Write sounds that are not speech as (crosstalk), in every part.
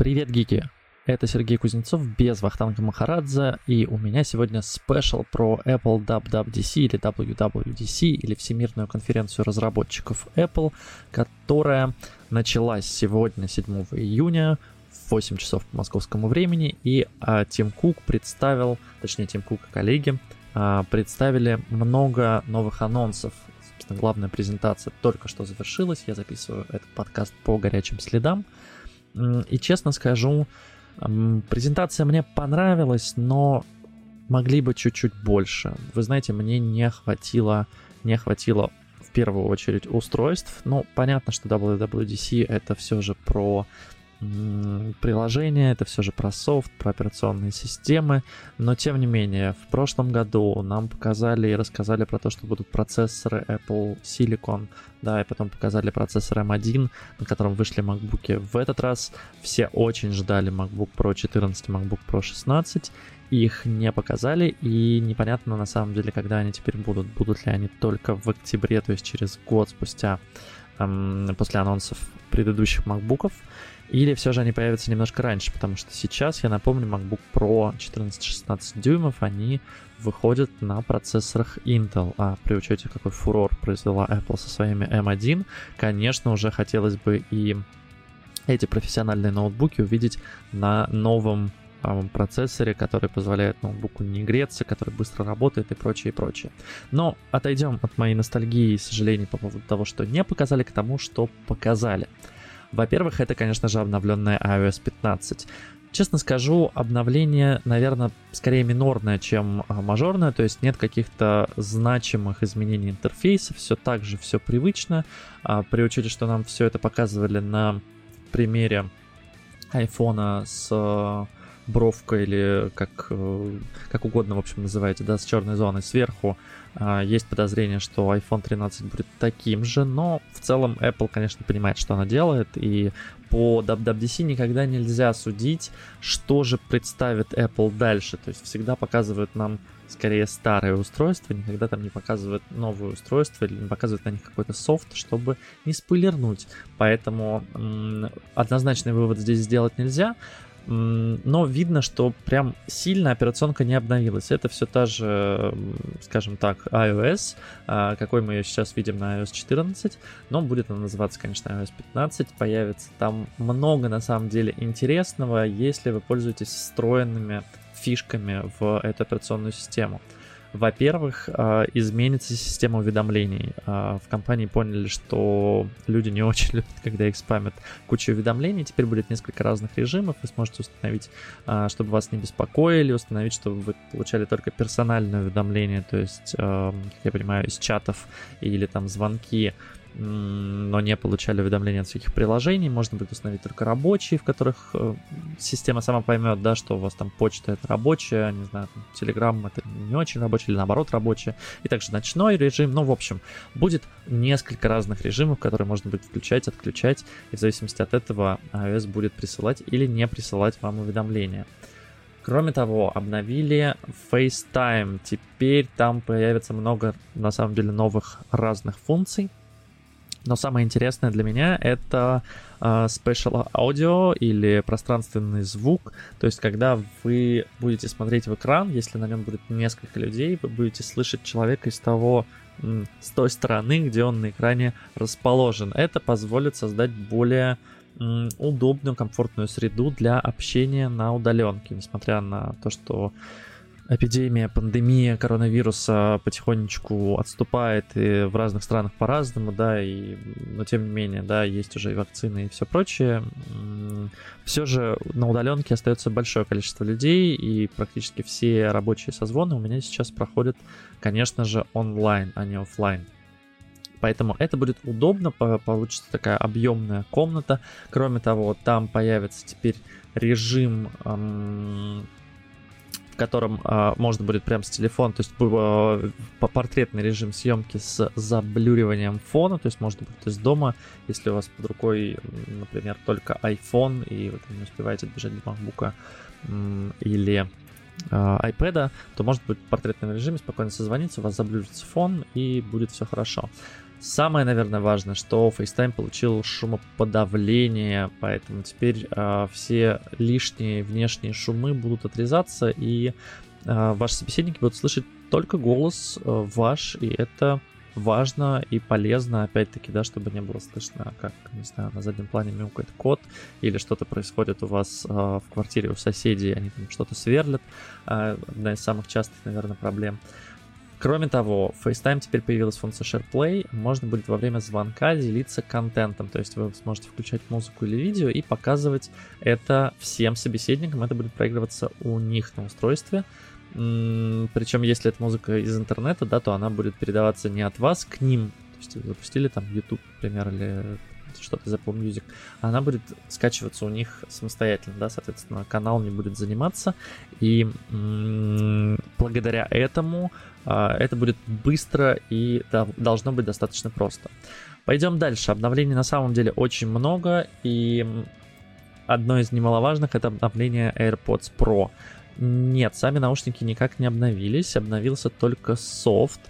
Привет, гики! Это Сергей Кузнецов без Вахтанга Махарадзе, и у меня сегодня спешл про Apple WWDC или WWDC, или Всемирную конференцию разработчиков Apple, которая началась сегодня, 7 июня, в 8 часов по московскому времени, и а, Тим Кук представил, точнее Тим Кук и коллеги, а, представили много новых анонсов. Собственно, главная презентация только что завершилась, я записываю этот подкаст по горячим следам, и честно скажу, презентация мне понравилась, но могли бы чуть-чуть больше. Вы знаете, мне не хватило, не хватило в первую очередь устройств. Ну, понятно, что WWDC это все же про приложение, это все же про софт, про операционные системы, но тем не менее, в прошлом году нам показали и рассказали про то, что будут процессоры Apple Silicon, да, и потом показали процессор M1, на котором вышли MacBook. В этот раз все очень ждали MacBook Pro 14 и MacBook Pro 16, их не показали, и непонятно на самом деле, когда они теперь будут. Будут ли они только в октябре, то есть через год спустя эм, после анонсов предыдущих MacBook'ов, или все же они появятся немножко раньше, потому что сейчас, я напомню, MacBook Pro 14-16 дюймов, они выходят на процессорах Intel, а при учете какой фурор произвела Apple со своими M1, конечно, уже хотелось бы и эти профессиональные ноутбуки увидеть на новом процессоре, который позволяет ноутбуку не греться, который быстро работает и прочее, и прочее. Но отойдем от моей ностальгии и сожалений по поводу того, что не показали, к тому, что показали. Во-первых, это, конечно же, обновленная iOS 15. Честно скажу, обновление, наверное, скорее минорное, чем а, мажорное, то есть нет каких-то значимых изменений интерфейса, все так же, все привычно. А, при учете, что нам все это показывали на примере айфона с бровка или как, э, как угодно, в общем, называете, да, с черной зоной сверху. А, есть подозрение, что iPhone 13 будет таким же, но в целом Apple, конечно, понимает, что она делает, и по WWDC никогда нельзя судить, что же представит Apple дальше. То есть всегда показывают нам скорее старые устройства, никогда там не показывают новые устройства или не показывают на них какой-то софт, чтобы не спойлернуть. Поэтому м- однозначный вывод здесь сделать нельзя но видно, что прям сильно операционка не обновилась. Это все та же, скажем так, iOS, а, какой мы ее сейчас видим на iOS 14, но будет она называться, конечно, iOS 15, появится там много, на самом деле, интересного, если вы пользуетесь встроенными фишками в эту операционную систему. Во-первых, а, изменится система уведомлений. А, в компании поняли, что люди не (laughs) очень любят, когда их спамят кучу уведомлений. Теперь будет несколько разных режимов. Вы сможете установить, а, чтобы вас не беспокоили, установить, чтобы вы получали только персональные уведомления, то есть, как я понимаю, из чатов или там звонки но не получали уведомления от всяких приложений. Можно будет установить только рабочие, в которых э, система сама поймет, да, что у вас там почта это рабочая, не знаю, там, Telegram это не очень рабочая или наоборот рабочая. И также ночной режим. Ну, в общем, будет несколько разных режимов, которые можно будет включать, отключать. И в зависимости от этого iOS будет присылать или не присылать вам уведомления. Кроме того, обновили FaceTime. Теперь там появится много, на самом деле, новых разных функций. Но самое интересное для меня это uh, special audio или пространственный звук. То есть, когда вы будете смотреть в экран, если на нем будет несколько людей, вы будете слышать человека из того, с той стороны, где он на экране расположен. Это позволит создать более удобную, комфортную среду для общения на удаленке, несмотря на то, что эпидемия, пандемия коронавируса потихонечку отступает и в разных странах по-разному, да, и, но тем не менее, да, есть уже и вакцины и все прочее. Все же на удаленке остается большое количество людей, и практически все рабочие созвоны у меня сейчас проходят, конечно же, онлайн, а не офлайн. Поэтому это будет удобно, получится такая объемная комната. Кроме того, там появится теперь режим эм, котором а, можно будет прям с телефона, то есть а, по портретный режим съемки с заблюриванием фона, то есть можно будет из дома, если у вас под рукой, например, только iPhone, и вы там не успеваете добежать до MacBook или а, iPad, то может быть в портретном режиме спокойно созвониться, у вас заблюрится фон и будет все хорошо. Самое, наверное, важное, что FaceTime получил шумоподавление, поэтому теперь э, все лишние внешние шумы будут отрезаться, и э, ваши собеседники будут слышать только голос э, ваш, и это важно и полезно, опять-таки, да, чтобы не было слышно, как, не знаю, на заднем плане мяукает кот, или что-то происходит у вас э, в квартире у соседей, они там что-то сверлят. Э, одна из самых частых, наверное, проблем. Кроме того, FaceTime теперь появилась функция SharePlay. Можно будет во время звонка делиться контентом. То есть вы сможете включать музыку или видео и показывать это всем собеседникам. Это будет проигрываться у них на устройстве. Причем, если это музыка из интернета, да, то она будет передаваться не от вас к ним. То есть вы запустили там YouTube, например, или что-то из Apple Music, она будет скачиваться у них самостоятельно, да, соответственно, канал не будет заниматься, и м- благодаря этому это будет быстро и должно быть достаточно просто. Пойдем дальше. Обновлений на самом деле очень много, и одно из немаловажных это обновление AirPods Pro. Нет, сами наушники никак не обновились, обновился только софт.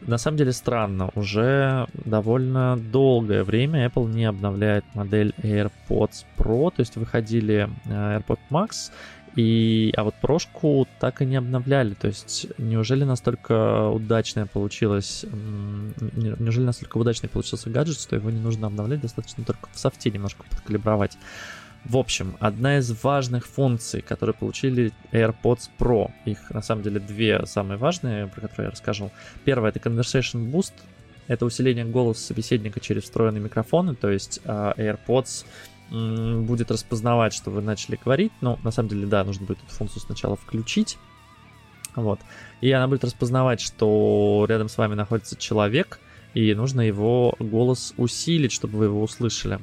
На самом деле странно, уже довольно долгое время Apple не обновляет модель AirPods Pro, то есть выходили э, AirPods Max, и, а вот прошку так и не обновляли. То есть, неужели настолько удачная получилась, неужели настолько удачный получился гаджет, что его не нужно обновлять, достаточно только в софте немножко подкалибровать. В общем, одна из важных функций, которые получили AirPods Pro, их на самом деле две самые важные, про которые я расскажу. Первое это Conversation Boost, это усиление голоса собеседника через встроенные микрофоны, то есть uh, AirPods будет распознавать, что вы начали говорить. Ну, на самом деле, да, нужно будет эту функцию сначала включить. Вот. И она будет распознавать, что рядом с вами находится человек, и нужно его голос усилить, чтобы вы его услышали.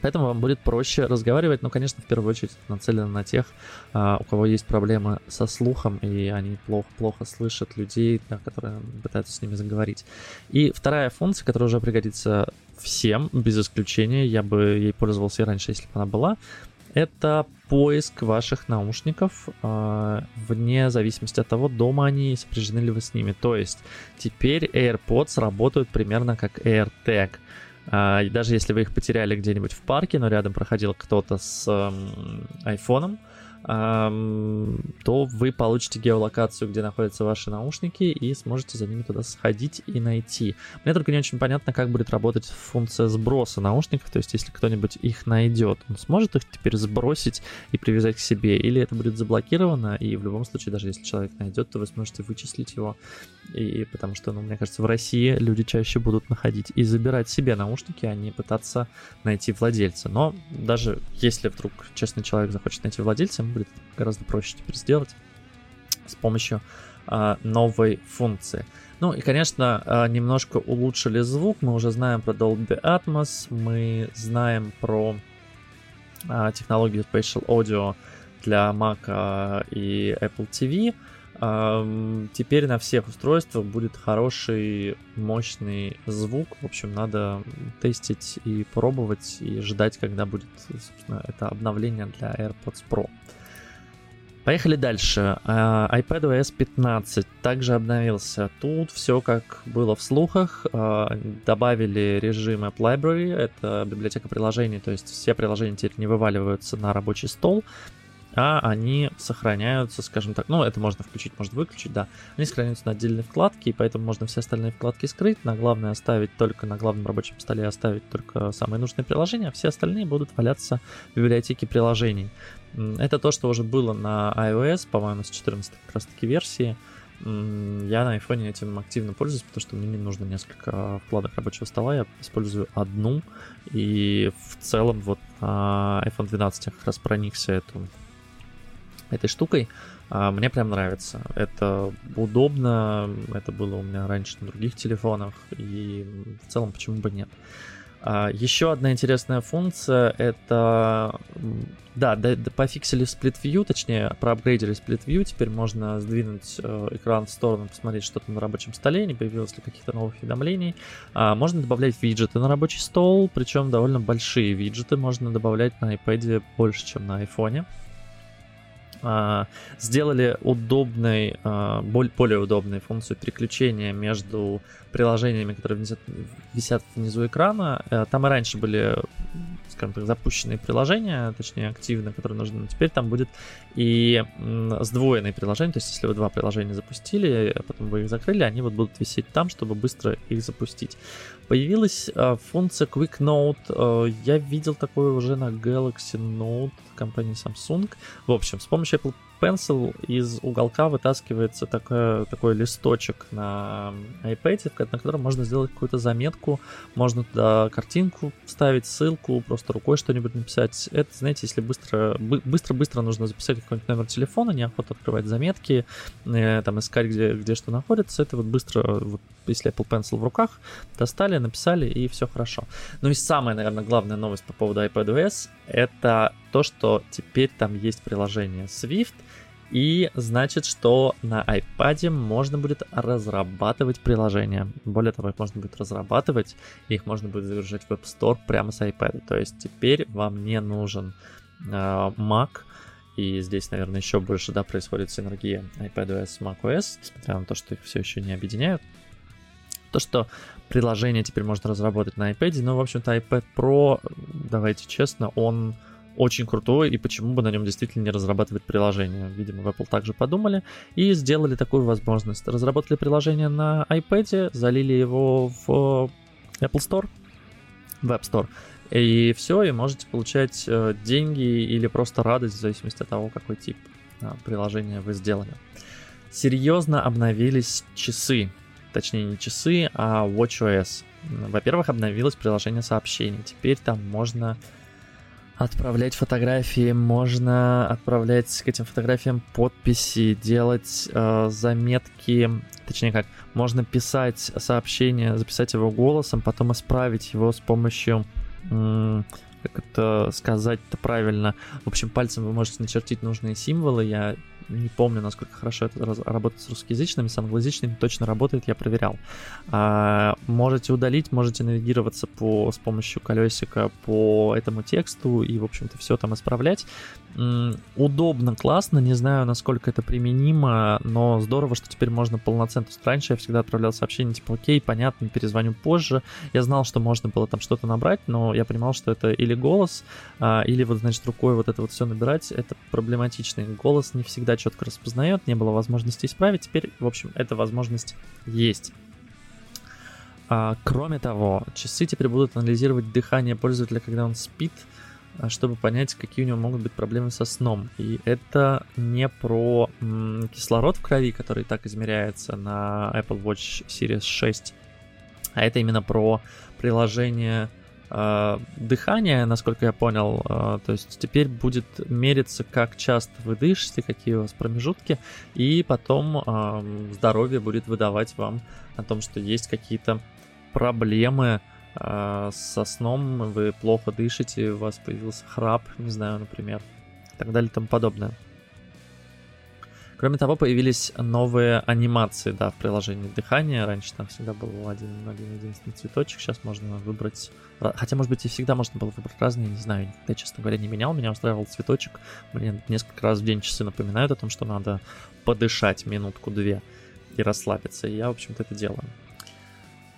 Поэтому вам будет проще разговаривать, но, конечно, в первую очередь нацелено на тех, а, у кого есть проблемы со слухом, и они плохо, плохо слышат людей, которые пытаются с ними заговорить. И вторая функция, которая уже пригодится всем, без исключения, я бы ей пользовался и раньше, если бы она была, это поиск ваших наушников э, вне зависимости от того, дома они сопряжены ли вы с ними. То есть теперь AirPods работают примерно как AirTag. А, и даже если вы их потеряли где-нибудь в парке, но рядом проходил кто-то с эм, айфоном, то вы получите геолокацию, где находятся ваши наушники, и сможете за ними туда сходить и найти. Мне только не очень понятно, как будет работать функция сброса наушников, то есть если кто-нибудь их найдет, он сможет их теперь сбросить и привязать к себе, или это будет заблокировано, и в любом случае, даже если человек найдет, то вы сможете вычислить его, и потому что, ну, мне кажется, в России люди чаще будут находить и забирать себе наушники, а не пытаться найти владельца. Но даже если вдруг честный человек захочет найти владельца, будет гораздо проще теперь сделать с помощью а, новой функции. Ну и, конечно, а, немножко улучшили звук. Мы уже знаем про Dolby Atmos, мы знаем про а, технологию Spatial Audio для Mac и Apple TV. Теперь на всех устройствах будет хороший, мощный звук. В общем, надо тестить и пробовать, и ждать, когда будет, собственно, это обновление для AirPods Pro. Поехали дальше. Uh, iPadOS 15 также обновился. Тут все как было в слухах. Uh, добавили режим App Library, это библиотека приложений, то есть все приложения теперь не вываливаются на рабочий стол, а они сохраняются, скажем так, ну, это можно включить, можно выключить, да. Они сохраняются на отдельной вкладке, и поэтому можно все остальные вкладки скрыть. На главное оставить только на главном рабочем столе оставить только самые нужные приложения, а все остальные будут валяться в библиотеке приложений. Это то, что уже было на iOS, по-моему, с 14 как раз таки версии. Я на iPhone этим активно пользуюсь, потому что мне не нужно несколько вкладок рабочего стола, я использую одну, и в целом вот iPhone 12 я как раз проникся эту этой штукой. А, мне прям нравится. Это удобно, это было у меня раньше на других телефонах, и в целом почему бы нет. А, еще одна интересная функция это, да, да, да пофиксили Split View, точнее, проапгрейдили Split View, теперь можно сдвинуть э, экран в сторону, посмотреть что-то на рабочем столе, не появилось ли каких-то новых уведомлений. А, можно добавлять виджеты на рабочий стол, причем довольно большие виджеты можно добавлять на iPad больше, чем на iPhone. А, сделали удобной, а, более удобной функцию переключения между приложениями, которые висят внизу экрана. Э, там и раньше были скажем так, запущенные приложения, точнее активно, которые нужны. Теперь там будет и сдвоенные приложения, то есть если вы два приложения запустили, а потом вы их закрыли, они вот будут висеть там, чтобы быстро их запустить. Появилась э, функция Quick Note, э, я видел такое уже на Galaxy Note компании Samsung. В общем, с помощью Apple Pencil из уголка вытаскивается такой, такой листочек на iPad, на котором можно сделать какую-то заметку, можно туда картинку ставить, ссылку, просто рукой что-нибудь написать. Это, знаете, если быстро, быстро-быстро нужно записать какой-нибудь номер телефона, неохота открывать заметки, э, там искать, где, где что находится, это вот быстро, вот, если Apple Pencil в руках, достали, написали, и все хорошо. Ну и самая, наверное, главная новость по поводу iPadOS — это то, что теперь там есть приложение Swift, и значит, что на iPad можно будет разрабатывать приложения. Более того, их можно будет разрабатывать, их можно будет загружать в App Store прямо с iPad. То есть теперь вам не нужен э, Mac, и здесь, наверное, еще больше да, происходит синергия iPadOS с macOS, несмотря на то, что их все еще не объединяют. То, что приложение теперь можно разработать на iPad, но, в общем-то, iPad Pro, давайте честно, он очень крутой, и почему бы на нем действительно не разрабатывать приложение. Видимо, в Apple также подумали и сделали такую возможность. Разработали приложение на iPad, залили его в Apple Store, в App Store, и все, и можете получать э, деньги или просто радость, в зависимости от того, какой тип э, приложения вы сделали. Серьезно обновились часы. Точнее, не часы, а WatchOS. Во-первых, обновилось приложение сообщений. Теперь там можно отправлять фотографии, можно отправлять к этим фотографиям подписи, делать э, заметки, точнее как, можно писать сообщение, записать его голосом, потом исправить его с помощью, как это сказать-то правильно, в общем, пальцем вы можете начертить нужные символы, я не помню, насколько хорошо это работает с русскоязычными, с англоязычными точно работает, я проверял. А, можете удалить, можете навигироваться по, с помощью колесика по этому тексту и, в общем-то, все там исправлять. Удобно, классно, не знаю, насколько это применимо, но здорово, что теперь можно полноценно. Раньше я всегда отправлял сообщение типа, окей, понятно, перезвоню позже. Я знал, что можно было там что-то набрать, но я понимал, что это или голос, а, или вот, значит, рукой вот это вот все набирать, это проблематично. голос не всегда четко распознает, не было возможности исправить. Теперь, в общем, эта возможность есть. А, кроме того, часы теперь будут анализировать дыхание пользователя, когда он спит, а, чтобы понять, какие у него могут быть проблемы со сном. И это не про м, кислород в крови, который так измеряется на Apple Watch Series 6, а это именно про приложение э, дыхания, насколько я понял. Э, то есть теперь будет мериться, как часто вы дышите, какие у вас промежутки, и потом э, здоровье будет выдавать вам о том, что есть какие-то проблемы со сном, вы плохо дышите, у вас появился храп, не знаю, например, и так далее и тому подобное. Кроме того, появились новые анимации, да, в приложении дыхания. Раньше там всегда был один, один единственный цветочек, сейчас можно выбрать... Хотя, может быть, и всегда можно было выбрать разные, не знаю, я, честно говоря, не менял, меня устраивал цветочек. Мне несколько раз в день часы напоминают о том, что надо подышать минутку-две и расслабиться, и я, в общем-то, это делаю.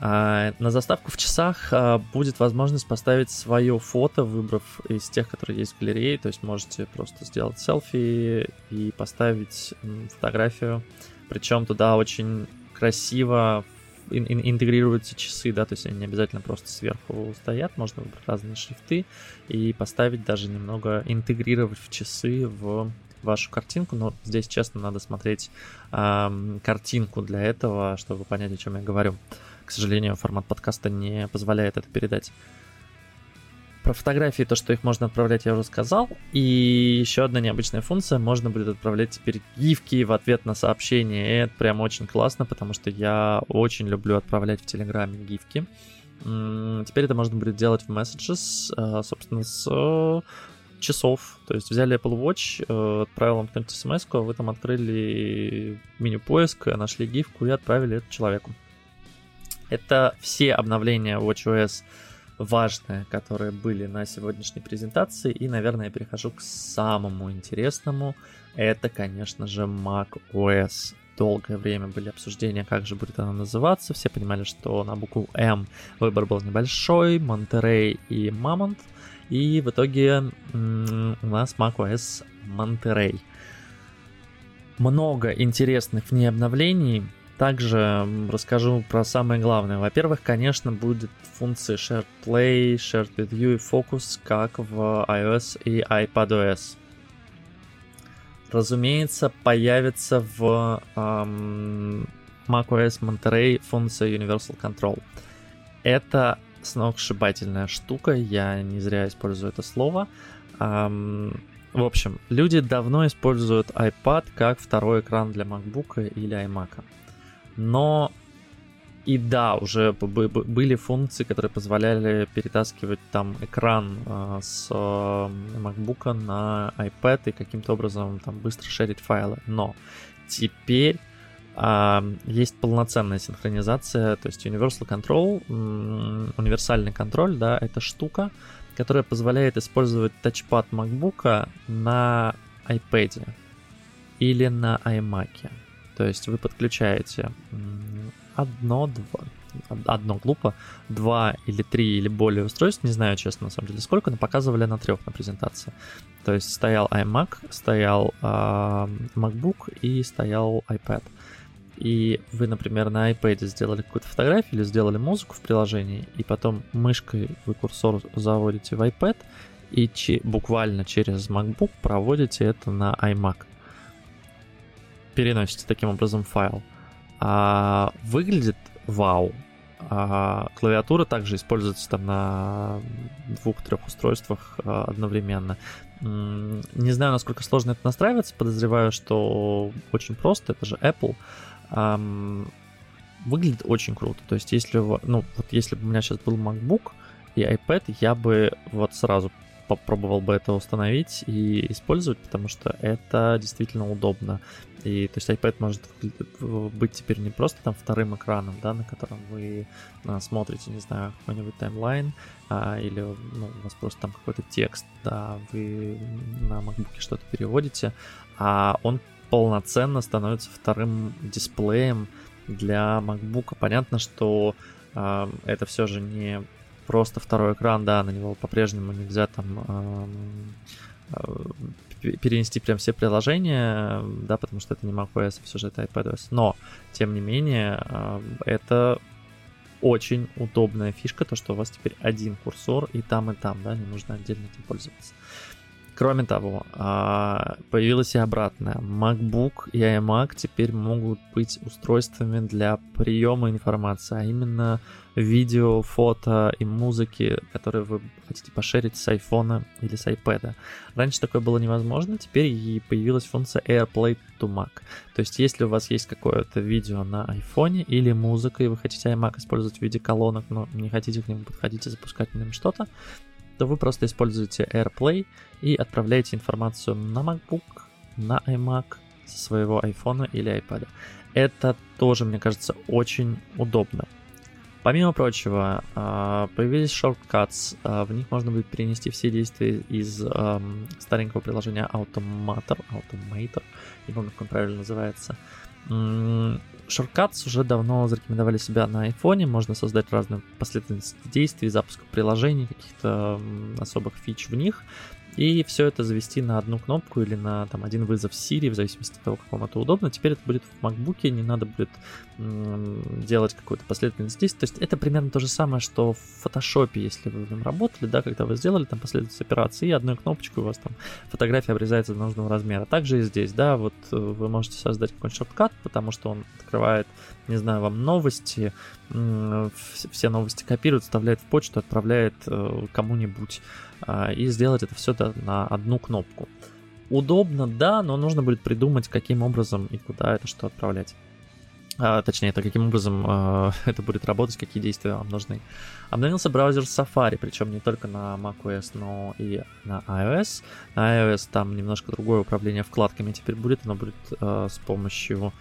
А, на заставку в часах а, будет возможность поставить свое фото, выбрав из тех, которые есть в галерее. То есть можете просто сделать селфи и поставить фотографию. Причем туда очень красиво интегрируются часы, да, то есть они не обязательно просто сверху стоят, можно выбрать разные шрифты и поставить даже немного, интегрировать в часы в вашу картинку, но здесь, честно, надо смотреть э, картинку для этого, чтобы понять, о чем я говорю. К сожалению, формат подкаста не позволяет это передать. Про фотографии, то, что их можно отправлять, я уже сказал. И еще одна необычная функция, можно будет отправлять теперь гифки в ответ на сообщение. И это прям очень классно, потому что я очень люблю отправлять в Телеграме гифки. Теперь это можно будет делать в Messages, э, собственно, с э, часов. То есть взяли Apple Watch, э, отправил вам какую-нибудь смс а вы там открыли меню поиска, нашли гифку и отправили это человеку. Это все обновления WatchOS важные, которые были на сегодняшней презентации. И, наверное, я перехожу к самому интересному. Это, конечно же, Mac OS. Долгое время были обсуждения, как же будет она называться. Все понимали, что на букву М выбор был небольшой, Монтерей и Мамонт. И в итоге у нас macOS Monterey. Много интересных в обновлений. Также расскажу про самое главное. Во-первых, конечно, будет функция Shared Play, Shared With You и Focus, как в iOS и iPadOS. Разумеется, появится в эм, macOS Monterey функция Universal Control. Это сногсшибательная штука, я не зря использую это слово. Эм, в общем, люди давно используют iPad как второй экран для MacBook или iMac. Но и да, уже были функции, которые позволяли перетаскивать там экран э, с э, MacBook на iPad и каким-то образом там быстро шерить файлы. Но теперь есть полноценная синхронизация, то есть Universal Control, универсальный контроль, да, это штука, которая позволяет использовать тачпад MacBook на iPad или на iMac. То есть вы подключаете одно, два, одно глупо, два или три или более устройств, не знаю, честно, на самом деле, сколько, но показывали на трех на презентации. То есть стоял iMac, стоял э, MacBook и стоял iPad. И вы, например, на iPad сделали какую-то фотографию или сделали музыку в приложении, и потом мышкой вы курсор заводите в iPad, и че- буквально через MacBook проводите это на iMac переносите таким образом файл. А, выглядит вау. А, клавиатура также используется там на двух-трех устройствах а, одновременно. Не знаю, насколько сложно это настраиваться. Подозреваю, что очень просто. Это же Apple. А, выглядит очень круто. То есть, если, ну, вот если бы у меня сейчас был MacBook и iPad, я бы вот сразу попробовал бы это установить и использовать, потому что это действительно удобно. И то есть iPad может быть теперь не просто там вторым экраном, да, на котором вы а, смотрите, не знаю, какой-нибудь таймлайн, а, или ну, у вас просто там какой-то текст, да, вы на MacBook что-то переводите, а он полноценно становится вторым дисплеем для MacBook. Понятно, что э, это все же не просто второй экран, да, на него по-прежнему нельзя там э, перенести прям все приложения, да, потому что это не macOS, все же это iPadOS. Но, тем не менее, э, это очень удобная фишка, то, что у вас теперь один курсор и там, и там, да, не нужно отдельно этим пользоваться. Кроме того, а, появилась и обратная. MacBook и iMac теперь могут быть устройствами для приема информации, а именно видео, фото и музыки, которые вы хотите пошерить с iPhone или с iPad. Раньше такое было невозможно, теперь и появилась функция AirPlay to Mac. То есть, если у вас есть какое-то видео на iPhone или музыка, и вы хотите iMac использовать в виде колонок, но не хотите к нему подходить и запускать на нем что-то, то вы просто используете AirPlay и отправляете информацию на MacBook, на iMac со своего iPhone или iPad. Это тоже, мне кажется, очень удобно. Помимо прочего, а, появились shortcuts, а, в них можно будет перенести все действия из старенького приложения Automator, Automator, не помню, как он правильно называется, Shortcuts уже давно зарекомендовали себя на iPhone, можно создать разные последовательности действий, запуск приложений, каких-то особых фич в них, и все это завести на одну кнопку или на там, один вызов Siri, в зависимости от того, как вам это удобно. Теперь это будет в MacBook, не надо будет м- делать какую-то последовательность действий. То есть это примерно то же самое, что в Photoshop, если вы в нем работали, да, когда вы сделали там последовательность операций, и одной кнопочкой у вас там фотография обрезается до нужного размера. Также и здесь, да, вот э, вы можете создать какой-нибудь шорткат, потому что он открывает, не знаю, вам новости, все новости копирует, вставляет в почту, отправляет э, кому-нибудь. А, и сделать это все на одну кнопку. Удобно, да, но нужно будет придумать, каким образом и куда это что отправлять. А, точнее, это каким образом э, (laughs) это будет работать, какие действия вам нужны. Обновился браузер Safari, причем не только на macOS, но и на iOS. На iOS там немножко другое управление вкладками теперь будет, оно будет э, с помощью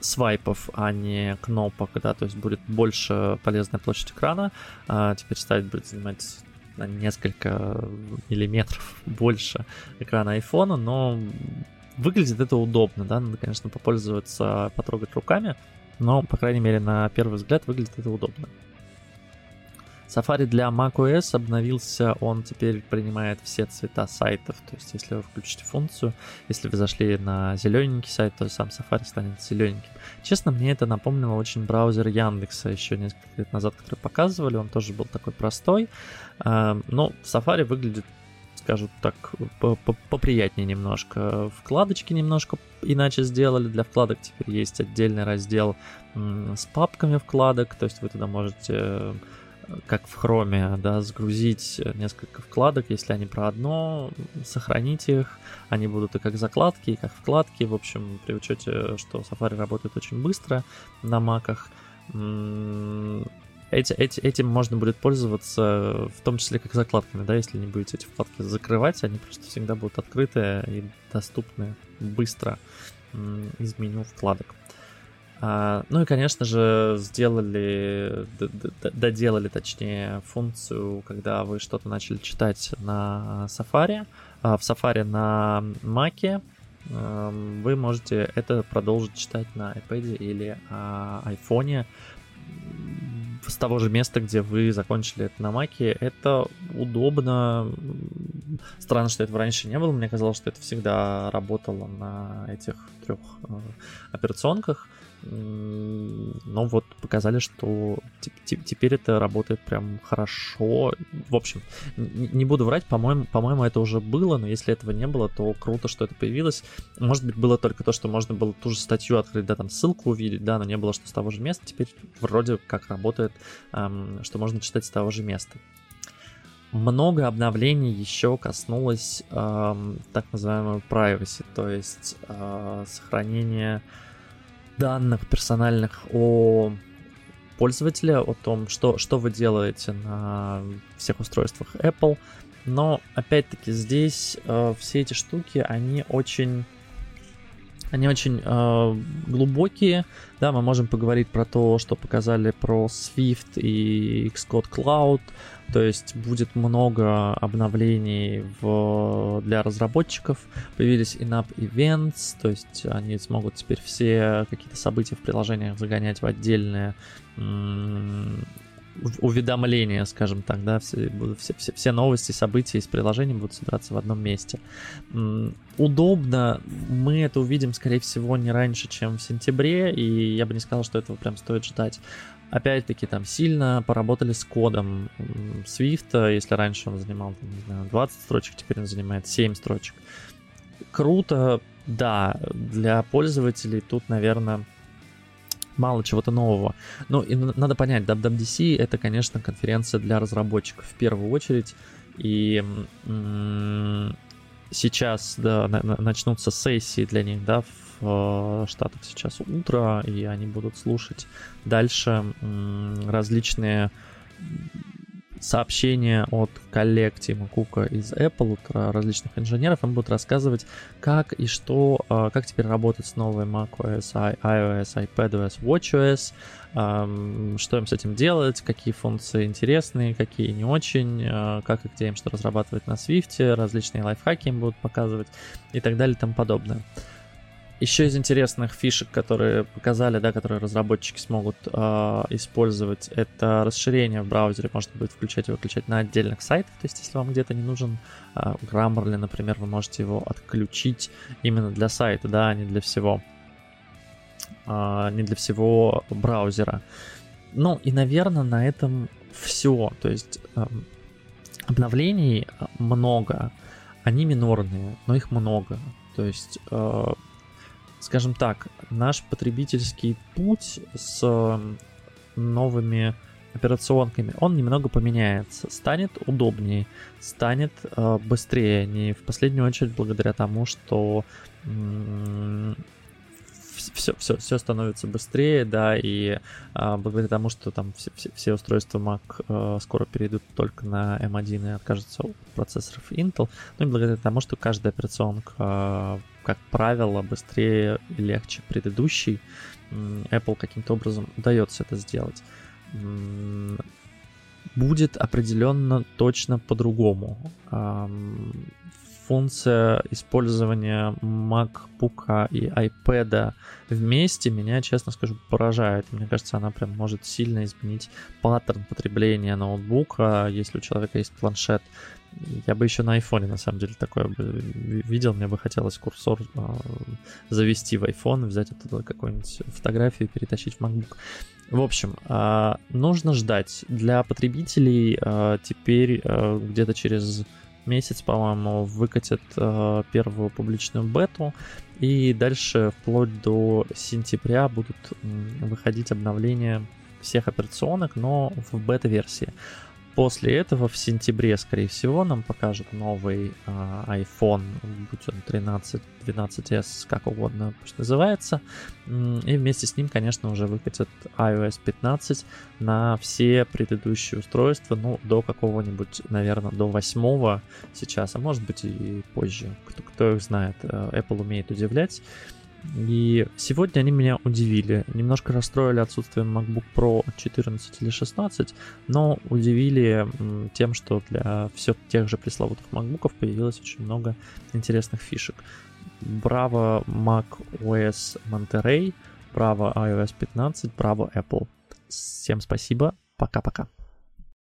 свайпов, а не кнопок, да, то есть будет больше полезная площадь экрана. А теперь ставить будет занимать на несколько миллиметров больше экрана айфона, но выглядит это удобно, да, надо, конечно, попользоваться, потрогать руками, но, по крайней мере, на первый взгляд выглядит это удобно. Safari для macOS обновился, он теперь принимает все цвета сайтов, то есть если вы включите функцию, если вы зашли на зелененький сайт, то сам Safari станет зелененьким. Честно, мне это напомнило очень браузер Яндекса еще несколько лет назад, который показывали, он тоже был такой простой, а, но Safari выглядит скажу так, поприятнее немножко. Вкладочки немножко иначе сделали. Для вкладок теперь есть отдельный раздел с папками вкладок, то есть вы туда можете как в хроме, да, сгрузить несколько вкладок, если они про одно, сохранить их, они будут и как закладки, и как вкладки, в общем, при учете, что Safari работает очень быстро на маках, эти, эти, этим можно будет пользоваться, в том числе как закладками, да, если не будете эти вкладки закрывать, они просто всегда будут открыты и доступны быстро из меню вкладок. А, ну и, конечно же, сделали, доделали, точнее, функцию, когда вы что-то начали читать на Safari, а в Safari на Mac, вы можете это продолжить читать на iPad или а, iPhone с того же места, где вы закончили это на Маке. Это удобно. Странно, что этого раньше не было. Мне казалось, что это всегда работало на этих трех э, операционках. Но вот показали, что теперь это работает прям хорошо. В общем, не буду врать, по-моему, по-моему, это уже было, но если этого не было, то круто, что это появилось. Может быть, было только то, что можно было ту же статью открыть, да, там ссылку увидеть, да, но не было, что с того же места. Теперь вроде как работает, что можно читать с того же места много обновлений еще коснулось так называемого privacy, то есть э, сохранение данных персональных о пользователя, о том, что, что вы делаете на всех устройствах Apple. Но опять-таки здесь э, все эти штуки, они очень они очень э, глубокие. Да, мы можем поговорить про то, что показали про Swift и Xcode Cloud. То есть будет много обновлений в, для разработчиков. Появились in-app events, то есть они смогут теперь все какие-то события в приложениях загонять в отдельные уведомления, скажем так, да, все, все, все, все новости, события из приложения будут собираться в одном месте. Удобно, мы это увидим, скорее всего, не раньше, чем в сентябре, и я бы не сказал, что этого прям стоит ждать. Опять-таки, там сильно поработали с кодом Swift, если раньше он занимал, не знаю, 20 строчек, теперь он занимает 7 строчек. Круто, да, для пользователей тут, наверное, мало чего-то нового. Ну, и надо понять, WWDC — это, конечно, конференция для разработчиков в первую очередь, и сейчас да, начнутся сессии для них, да, в э, Штатах сейчас утро, и они будут слушать дальше различные сообщения от коллег Тима Кука из Apple, от различных инженеров, им будут рассказывать, как и что, а, как теперь работать с новой macOS, iOS, iPadOS, WatchOS, что им с этим делать, какие функции интересные, какие не очень, а, как и где им что разрабатывать на Swift, различные лайфхаки им будут показывать и так далее и тому подобное. Еще из интересных фишек, которые показали, да, которые разработчики смогут э, использовать, это расширение в браузере. Можно будет включать и выключать на отдельных сайтах. То есть, если вам где-то не нужен э, Grammarly, например, вы можете его отключить именно для сайта, да, а не для всего, э, не для всего браузера. Ну и, наверное, на этом все. То есть э, обновлений много, они минорные, но их много. То есть э, скажем так, наш потребительский путь с новыми операционками, он немного поменяется, станет удобнее, станет э, быстрее, не в последнюю очередь благодаря тому, что все, все, все становится быстрее, да, и а, благодаря тому, что там все, все, все устройства Mac а, скоро перейдут только на M1 и откажутся от процессоров Intel, ну и благодаря тому, что каждая операционка, а, как правило, быстрее и легче предыдущей, Apple каким-то образом удается это сделать. Будет определенно точно по-другому функция использования MacBook и iPad вместе меня, честно скажу, поражает. Мне кажется, она прям может сильно изменить паттерн потребления ноутбука, если у человека есть планшет. Я бы еще на айфоне, на самом деле, такое бы видел. Мне бы хотелось курсор э, завести в iPhone, взять оттуда какую-нибудь фотографию и перетащить в MacBook. В общем, нужно ждать. Для потребителей теперь где-то через месяц, по-моему, выкатят э, первую публичную бету, и дальше вплоть до сентября будут выходить обновления всех операционок, но в бета-версии. После этого в сентябре, скорее всего, нам покажут новый э, iPhone, будь он 13, 12s, как угодно пусть называется. И вместе с ним, конечно, уже выкатят iOS 15 на все предыдущие устройства, ну, до какого-нибудь, наверное, до 8 сейчас, а может быть и позже. Кто, кто их знает, э, Apple умеет удивлять. И сегодня они меня удивили. Немножко расстроили отсутствием MacBook Pro 14 или 16, но удивили тем, что для всех тех же пресловутых MacBookов появилось очень много интересных фишек. Браво Mac OS Monterey, браво iOS 15, браво Apple. Всем спасибо, пока-пока.